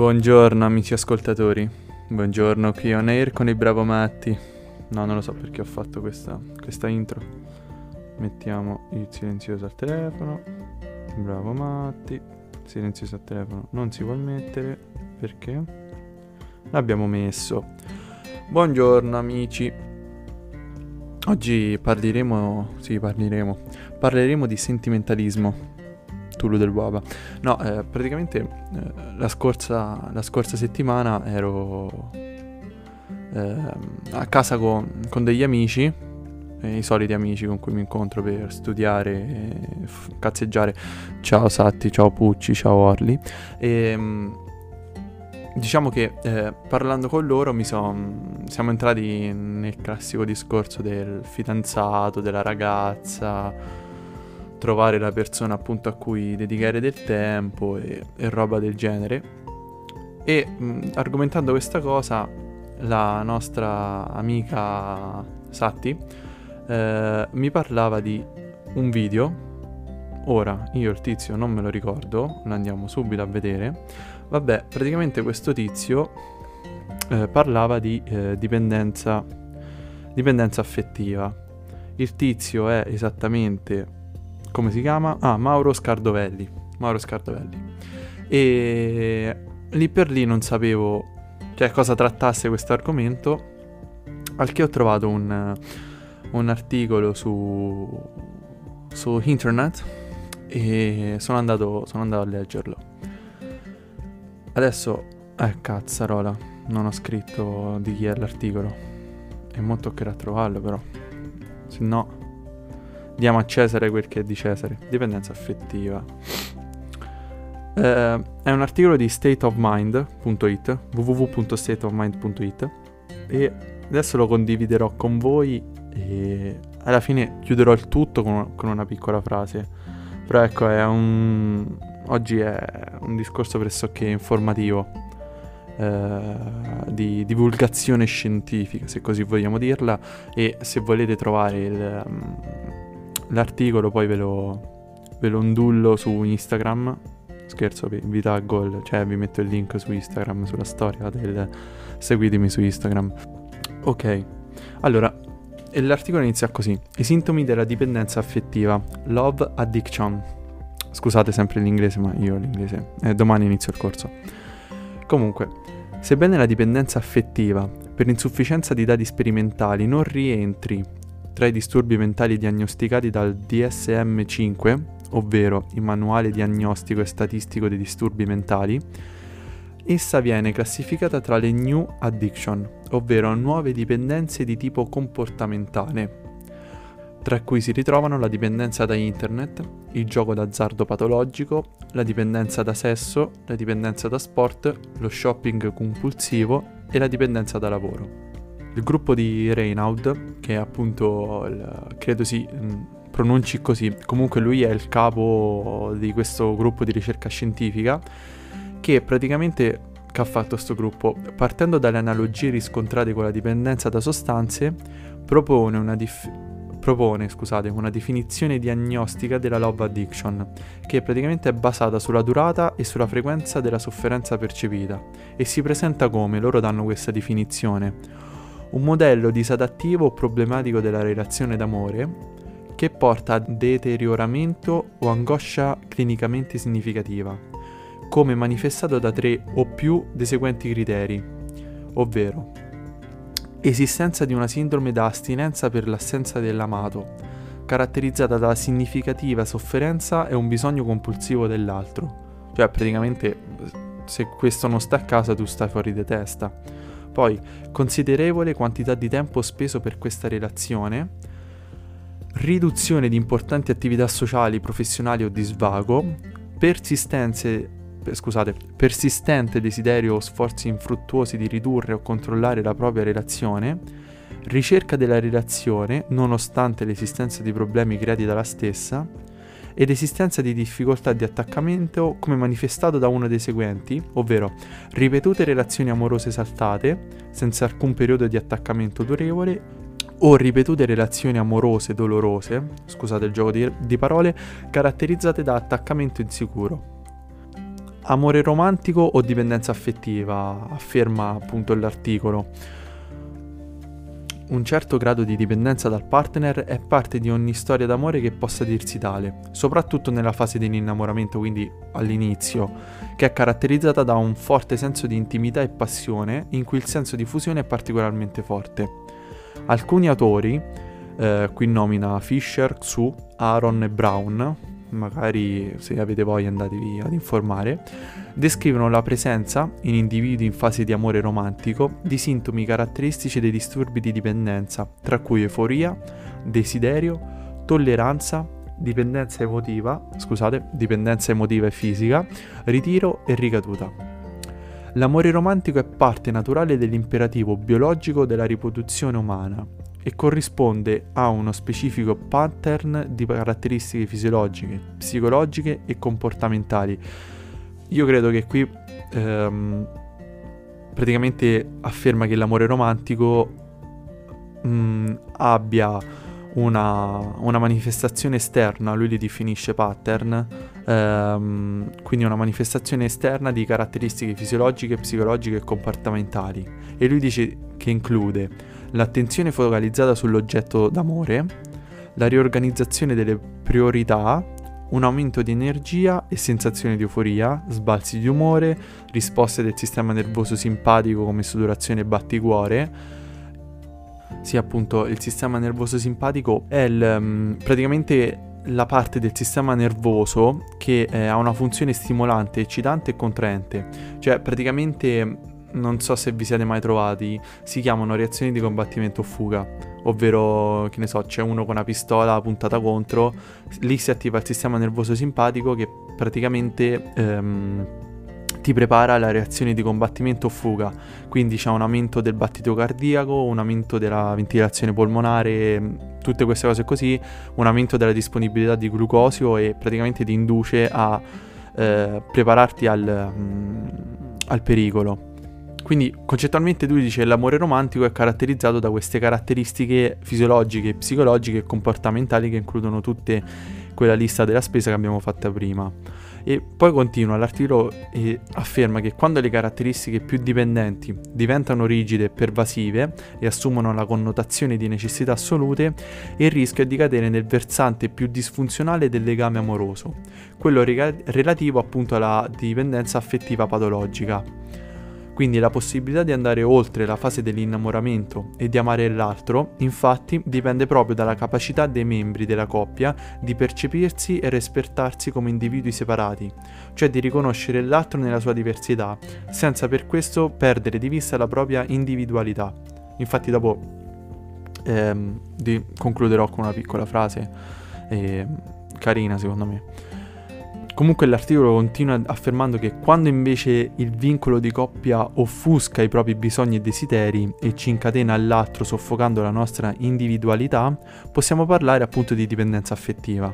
Buongiorno amici ascoltatori, buongiorno qui on air con il bravo Matti. No, non lo so perché ho fatto questa, questa intro. Mettiamo il silenzioso al telefono, bravo Matti, silenzioso al telefono non si vuol mettere perché l'abbiamo messo. Buongiorno amici. Oggi parleremo, sì parleremo, parleremo di sentimentalismo Tulu del Waba. No, eh, praticamente eh, la, scorsa, la, scorsa, settimana ero eh, a casa con, con degli amici, eh, i soliti amici con cui mi incontro per studiare e f- cazzeggiare. Ciao Satti, ciao Pucci, ciao Orli. E, ehm, diciamo che eh, parlando con loro son, siamo entrati nel classico discorso del fidanzato, della ragazza trovare la persona appunto a cui dedicare del tempo e, e roba del genere. E mh, argomentando questa cosa, la nostra amica Satti eh, mi parlava di un video. Ora io il tizio non me lo ricordo, lo andiamo subito a vedere. Vabbè, praticamente questo tizio eh, parlava di eh, dipendenza, dipendenza affettiva. Il tizio è esattamente come si chiama? Ah, Mauro Scardovelli. Mauro Scardovelli. E lì per lì non sapevo cioè, cosa trattasse questo argomento, al che ho trovato un, un articolo su, su internet e sono andato, sono andato a leggerlo. Adesso, eh cazzarola, non ho scritto di chi è l'articolo. E mo toccherà trovarlo però. Se no diamo a Cesare quel che è di Cesare. Dipendenza affettiva. Eh, è un articolo di stateofmind.it, www.stateofmind.it e adesso lo condividerò con voi e alla fine chiuderò il tutto con, con una piccola frase. Però ecco, è un... oggi è un discorso pressoché informativo. Eh, di divulgazione scientifica, se così vogliamo dirla, e se volete trovare il, um, l'articolo poi ve lo, ve lo ondullo su Instagram. Scherzo, vi, vi taggo, cioè vi metto il link su Instagram, sulla storia del seguitemi su Instagram. Ok, allora, l'articolo inizia così. I sintomi della dipendenza affettiva, love addiction. Scusate sempre l'inglese, ma io l'inglese. Eh, domani inizio il corso. Comunque, sebbene la dipendenza affettiva per insufficienza di dati sperimentali non rientri tra i disturbi mentali diagnosticati dal DSM-5, ovvero il Manuale Diagnostico e Statistico dei Disturbi Mentali, essa viene classificata tra le New Addiction, ovvero nuove dipendenze di tipo comportamentale, tra cui si ritrovano la dipendenza da internet, il gioco d'azzardo patologico, la dipendenza da sesso, la dipendenza da sport, lo shopping compulsivo e la dipendenza da lavoro il gruppo di Reynaud, che è appunto, il, credo si pronunci così, comunque lui è il capo di questo gruppo di ricerca scientifica, che praticamente che ha fatto questo gruppo, partendo dalle analogie riscontrate con la dipendenza da sostanze, propone una, dif- propone, scusate, una definizione diagnostica della love addiction, che praticamente è basata sulla durata e sulla frequenza della sofferenza percepita, e si presenta come, loro danno questa definizione, un modello disadattivo o problematico della relazione d'amore che porta a deterioramento o angoscia clinicamente significativa, come manifestato da tre o più dei seguenti criteri, ovvero esistenza di una sindrome da astinenza per l'assenza dell'amato, caratterizzata da significativa sofferenza e un bisogno compulsivo dell'altro. Cioè praticamente se questo non sta a casa tu stai fuori di testa poi, considerevole quantità di tempo speso per questa relazione, riduzione di importanti attività sociali, professionali o di svago, persistenze scusate, persistente desiderio o sforzi infruttuosi di ridurre o controllare la propria relazione, ricerca della relazione nonostante l'esistenza di problemi creati dalla stessa, ed esistenza di difficoltà di attaccamento come manifestato da uno dei seguenti, ovvero ripetute relazioni amorose saltate, senza alcun periodo di attaccamento durevole, o ripetute relazioni amorose dolorose, scusate il gioco di, di parole, caratterizzate da attaccamento insicuro. amore romantico o dipendenza affettiva, afferma appunto l'articolo. Un certo grado di dipendenza dal partner è parte di ogni storia d'amore che possa dirsi tale, soprattutto nella fase dell'innamoramento, quindi all'inizio, che è caratterizzata da un forte senso di intimità e passione in cui il senso di fusione è particolarmente forte. Alcuni autori, eh, qui nomina Fisher, Xu, Aaron e Brown, magari se avete voglia andatevi ad informare, descrivono la presenza, in individui in fase di amore romantico, di sintomi caratteristici dei disturbi di dipendenza, tra cui euforia, desiderio, tolleranza, dipendenza emotiva, scusate, dipendenza emotiva e fisica, ritiro e ricaduta. L'amore romantico è parte naturale dell'imperativo biologico della riproduzione umana e corrisponde a uno specifico pattern di caratteristiche fisiologiche, psicologiche e comportamentali. Io credo che qui ehm, praticamente afferma che l'amore romantico mh, mm, abbia una, una, manifestazione esterna, lui li definisce pattern, ehm, quindi una manifestazione esterna di caratteristiche fisiologiche, psicologiche e comportamentali. E lui dice che include l'attenzione focalizzata sull'oggetto d'amore, la riorganizzazione delle priorità, un aumento di energia e sensazione di euforia, sbalzi di umore, risposte del sistema nervoso simpatico come sudorazione e batticuore. Sì, appunto, il sistema nervoso simpatico è il, um, praticamente la parte del sistema nervoso che eh, ha una funzione stimolante, eccitante e contraente. Cioè, praticamente non so se vi siete mai trovati, si chiamano reazioni di combattimento o fuga, ovvero, che ne so, c'è uno con una pistola puntata contro, lì si attiva il sistema nervoso simpatico che praticamente ehm, ti prepara alla reazione di combattimento o fuga, quindi c'è un aumento del battito cardiaco, un aumento della ventilazione polmonare, tutte queste cose così, un aumento della disponibilità di glucosio e praticamente ti induce a eh, prepararti al, mm, al pericolo. Quindi concettualmente lui dice che l'amore romantico è caratterizzato da queste caratteristiche fisiologiche, psicologiche e comportamentali che includono tutte quella lista della spesa che abbiamo fatto prima. E poi continua l'articolo e afferma che quando le caratteristiche più dipendenti diventano rigide e pervasive e assumono la connotazione di necessità assolute, il rischio è di cadere nel versante più disfunzionale del legame amoroso, quello rega- relativo appunto alla dipendenza affettiva patologica. Quindi la possibilità di andare oltre la fase dell'innamoramento e di amare l'altro, infatti, dipende proprio dalla capacità dei membri della coppia di percepirsi e rispettarsi come individui separati, cioè di riconoscere l'altro nella sua diversità, senza per questo perdere di vista la propria individualità. Infatti dopo ehm, concluderò con una piccola frase, eh, carina secondo me. Comunque l'articolo continua affermando che quando invece il vincolo di coppia offusca i propri bisogni e desideri e ci incatena all'altro soffocando la nostra individualità, possiamo parlare appunto di dipendenza affettiva.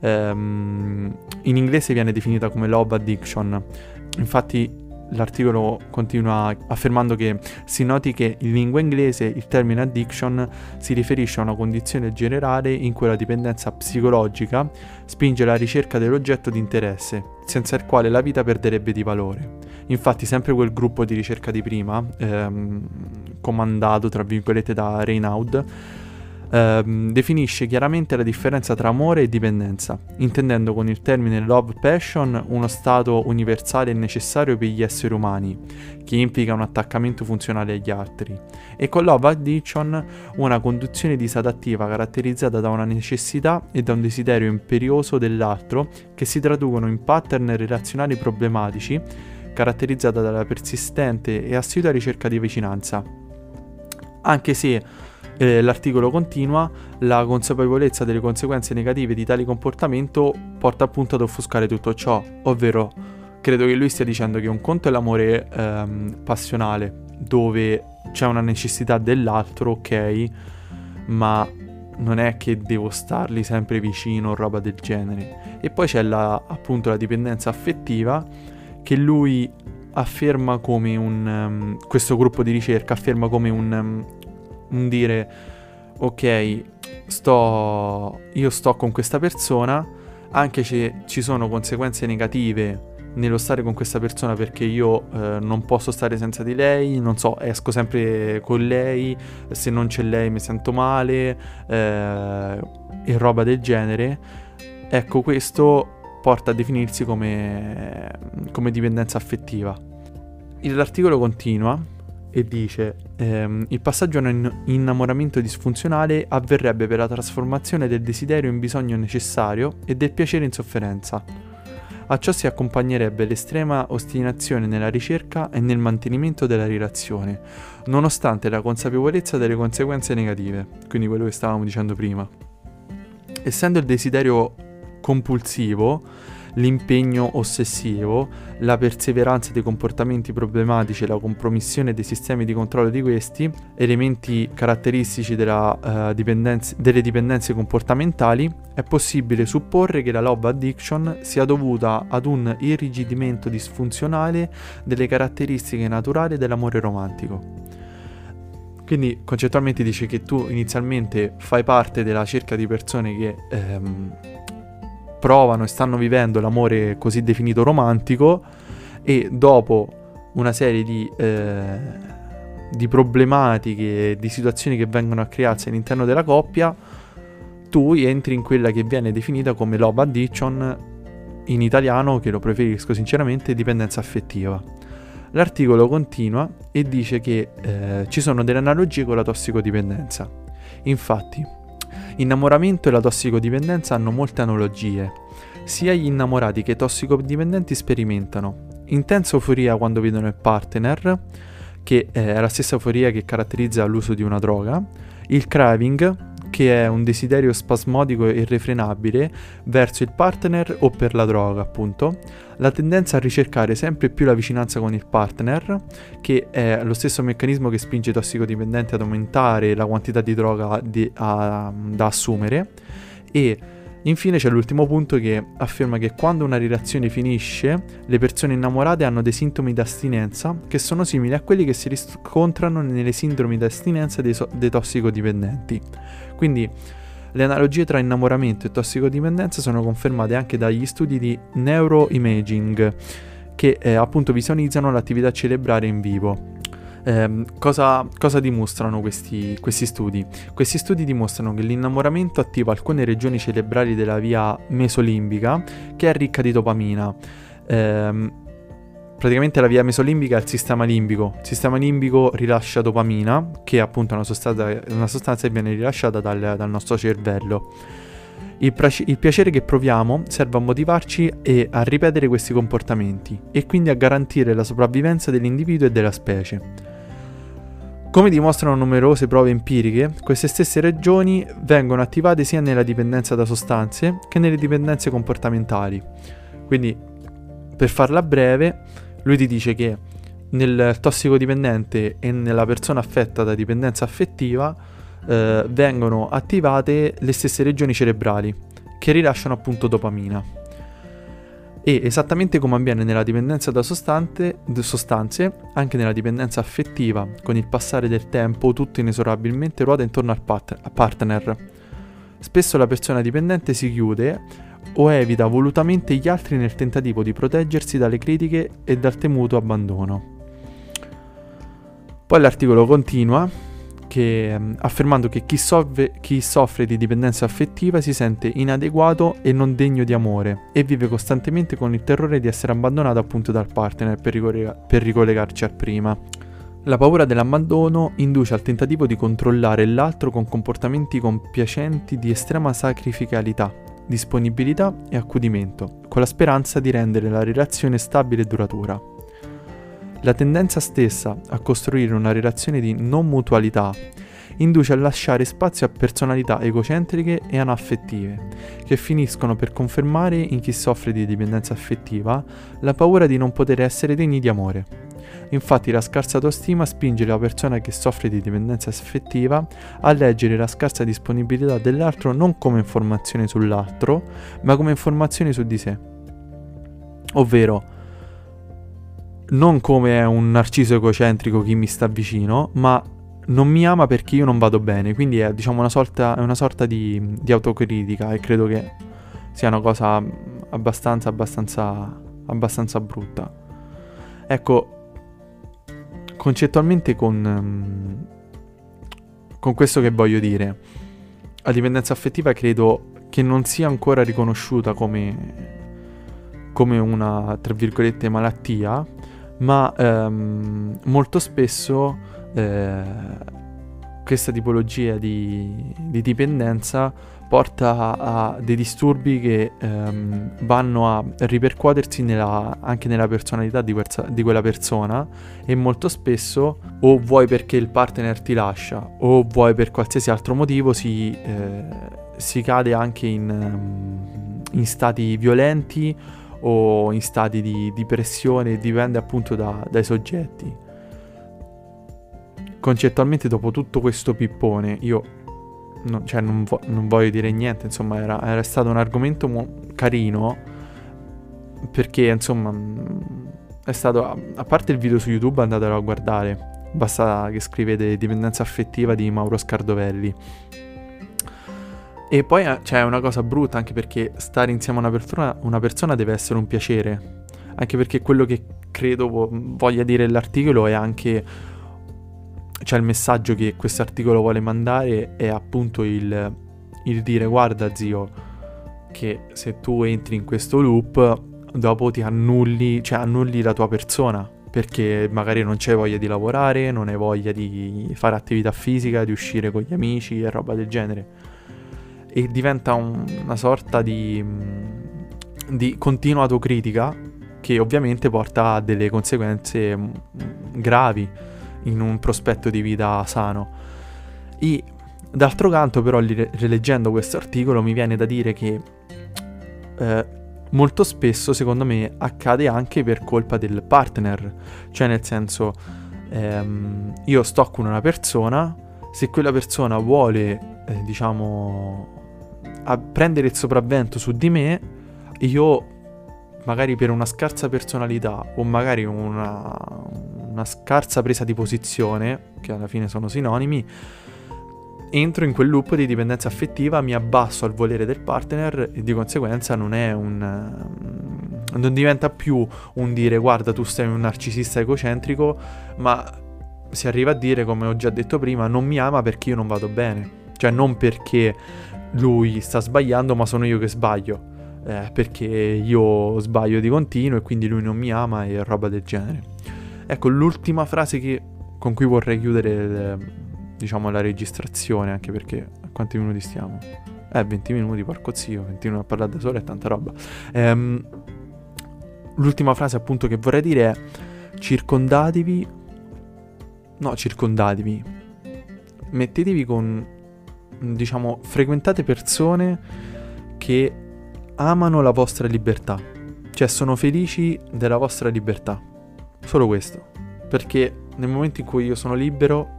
Um, in inglese viene definita come love addiction. Infatti l'articolo continua affermando che si noti che in lingua inglese il termine addiction si riferisce a una condizione generale in cui la dipendenza psicologica spinge alla ricerca dell'oggetto di interesse, senza il quale la vita perderebbe di valore. Infatti sempre quel gruppo di ricerca di prima, ehm, comandato tra virgolette da Reynaud, ehm, definisce chiaramente la differenza tra amore e dipendenza, intendendo con il termine love passion uno stato universale e necessario per gli esseri umani, che implica un attaccamento funzionale agli altri, e con love addiction una conduzione disadattiva caratterizzata da una necessità e da un desiderio imperioso dell'altro che si traducono in pattern relazionali problematici caratterizzata dalla persistente e assidua ricerca di vicinanza. Anche se eh, l'articolo continua, la consapevolezza delle conseguenze negative di tali comportamento porta appunto ad offuscare tutto ciò, ovvero credo che lui stia dicendo che un conto è l'amore ehm, passionale, dove c'è una necessità dell'altro, ok, ma non è che devo stargli sempre vicino o roba del genere. E poi c'è la, appunto la dipendenza affettiva che lui afferma come un... Um, questo gruppo di ricerca afferma come un, um, un dire ok, sto, io sto con questa persona, anche se ci sono conseguenze negative nello stare con questa persona perché io eh, non posso stare senza di lei, non so, esco sempre con lei, se non c'è lei mi sento male eh, e roba del genere. Ecco, questo porta a definirsi come, come dipendenza affettiva. L'articolo continua e dice ehm, il passaggio in innamoramento disfunzionale avverrebbe per la trasformazione del desiderio in bisogno necessario e del piacere in sofferenza. A ciò si accompagnerebbe l'estrema ostinazione nella ricerca e nel mantenimento della relazione, nonostante la consapevolezza delle conseguenze negative, quindi quello che stavamo dicendo prima. Essendo il desiderio compulsivo, l'impegno ossessivo, la perseveranza dei comportamenti problematici e la compromissione dei sistemi di controllo di questi, elementi caratteristici della, uh, dipendenza, delle dipendenze comportamentali, è possibile supporre che la love addiction sia dovuta ad un irrigidimento disfunzionale delle caratteristiche naturali dell'amore romantico. Quindi concettualmente dice che tu inizialmente fai parte della cerca di persone che ehm, provano e stanno vivendo l'amore così definito romantico e dopo una serie di, eh, di problematiche, di situazioni che vengono a crearsi all'interno della coppia, tu entri in quella che viene definita come love addiction, in italiano, che lo preferisco sinceramente, dipendenza affettiva. L'articolo continua e dice che eh, ci sono delle analogie con la tossicodipendenza. Infatti, Innamoramento e la tossicodipendenza hanno molte analogie. Sia gli innamorati che i tossicodipendenti sperimentano intensa euforia quando vedono il partner, che è la stessa euforia che caratterizza l'uso di una droga, il craving, che è un desiderio spasmodico e irrefrenabile verso il partner o per la droga, appunto, la tendenza a ricercare sempre più la vicinanza con il partner, che è lo stesso meccanismo che spinge i tossicodipendenti ad aumentare la quantità di droga di, a, da assumere, e Infine c'è l'ultimo punto che afferma che quando una relazione finisce, le persone innamorate hanno dei sintomi di astinenza che sono simili a quelli che si riscontrano nelle sindromi di astinenza dei, so- dei tossicodipendenti. Quindi le analogie tra innamoramento e tossicodipendenza sono confermate anche dagli studi di neuroimaging che eh, appunto visualizzano l'attività cerebrale in vivo. Eh, cosa, cosa, dimostrano questi, questi, studi? Questi studi dimostrano che l'innamoramento attiva alcune regioni cerebrali della via mesolimbica che è ricca di dopamina. Eh, praticamente la via mesolimbica è il sistema limbico. Il sistema limbico rilascia dopamina, che è appunto una sostanza, una sostanza che viene rilasciata dal, dal nostro cervello. Il, praci- il, piacere che proviamo serve a motivarci e a ripetere questi comportamenti e quindi a garantire la sopravvivenza dell'individuo e della specie. Come dimostrano numerose prove empiriche, queste stesse regioni vengono attivate sia nella dipendenza da sostanze che nelle dipendenze comportamentali. Quindi, per farla breve, lui ti dice che nel tossicodipendente e nella persona affetta da dipendenza affettiva eh, vengono attivate le stesse regioni cerebrali che rilasciano appunto dopamina. E esattamente come avviene nella dipendenza da sostanze, anche nella dipendenza affettiva, con il passare del tempo tutto inesorabilmente ruota intorno al pat- partner. Spesso la persona dipendente si chiude o evita volutamente gli altri nel tentativo di proteggersi dalle critiche e dal temuto abbandono. Poi l'articolo continua che, mm, affermando che chi, sofre, chi soffre di dipendenza affettiva si sente inadeguato e non degno di amore e vive costantemente con il terrore di essere abbandonato appunto dal partner per, ricollega- per ricollegarci al prima. La paura dell'abbandono induce al tentativo di controllare l'altro con comportamenti compiacenti di estrema sacrificalità, disponibilità e accudimento, con la speranza di rendere la relazione stabile e duratura. La tendenza stessa a costruire una relazione di non mutualità induce a lasciare spazio a personalità egocentriche e anaffettive, che finiscono per confermare in chi soffre di dipendenza affettiva la paura di non poter essere degni di amore. Infatti la scarsa autostima spinge la persona che soffre di dipendenza affettiva a leggere la scarsa disponibilità dell'altro non come informazione sull'altro, ma come informazione su di sé. Ovvero, non come un narciso egocentrico chi mi sta vicino, ma non mi ama perché io non vado bene, quindi è diciamo una sorta, una sorta di, di autocritica e credo che sia una cosa abbastanza, abbastanza abbastanza brutta. Ecco, concettualmente con, um, con questo che voglio dire, la dipendenza affettiva credo che non sia ancora riconosciuta come, come una, tra virgolette, malattia, ma um, molto spesso eh, questa tipologia di, di dipendenza porta a dei disturbi che ehm, vanno a ripercuotersi nella, anche nella personalità di, querza, di, quella persona e molto spesso o vuoi perché il partner ti lascia o vuoi per qualsiasi altro motivo si, eh, si cade anche in, ehm, in, stati violenti o in stati di depressione, dipende appunto da, dai soggetti. Concettualmente dopo tutto questo pippone io no, cioè non, vo- non, voglio dire niente, insomma era, era stato un argomento mo- carino perché insomma è stato, a parte il video su YouTube andatelo a guardare, basta che scrivete dipendenza affettiva di Mauro Scardovelli. E poi eh, c'è una cosa brutta anche perché stare insieme a una persona, una persona deve essere un piacere, anche perché quello che credo voglia dire l'articolo è anche cioè il messaggio che questo articolo vuole mandare è appunto il, il dire guarda zio che se tu entri in questo loop dopo ti annulli, cioè annulli la tua persona perché magari non c'hai voglia di lavorare, non hai voglia di fare attività fisica, di uscire con gli amici e roba del genere. E diventa un, una sorta di, di continua autocritica che ovviamente porta a delle conseguenze gravi in un prospetto di vita sano. E d'altro canto, però, rileggendo questo articolo, mi viene da dire che eh, molto spesso, secondo me, accade anche per colpa del partner. Cioè, nel senso, ehm, io sto con una persona, se quella persona vuole, eh, diciamo, prendere il sopravvento su di me, io magari per una scarsa personalità o magari una, una scarsa presa di posizione, che alla fine sono sinonimi, entro in quel loop di dipendenza affettiva, mi abbasso al volere del partner e di conseguenza non è un... non diventa più un dire guarda tu sei un narcisista egocentrico, ma si arriva a dire, come ho già detto prima, non mi ama perché io non vado bene. Cioè non perché lui sta sbagliando, ma sono io che sbaglio. Eh, perché io sbaglio di continuo e quindi lui non mi ama e roba del genere. Ecco, l'ultima frase che, con cui vorrei chiudere le, diciamo, la registrazione, anche perché a quanti minuti stiamo? Eh, 20 minuti, porco zio, 20 minuti a parlare da solo è tanta roba. Ehm, l'ultima frase appunto che vorrei dire è circondatevi, no, circondatevi, mettetevi con, diciamo, frequentate persone che amano la vostra libertà, cioè sono felici della vostra libertà. Solo questo. Perché nel momento in cui io sono libero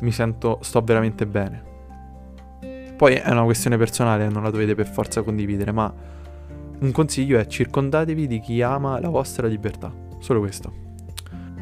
mi sento, sto veramente bene. Poi è una questione personale, non la dovete per forza condividere, ma un consiglio è circondatevi di chi ama la vostra libertà. Solo questo.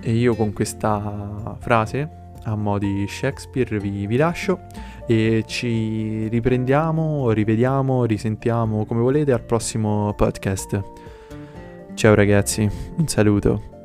E io con questa frase, a mo' di Shakespeare, vi, vi lascio e ci riprendiamo, rivediamo, risentiamo come volete al prossimo podcast. Ciao ragazzi, un saluto.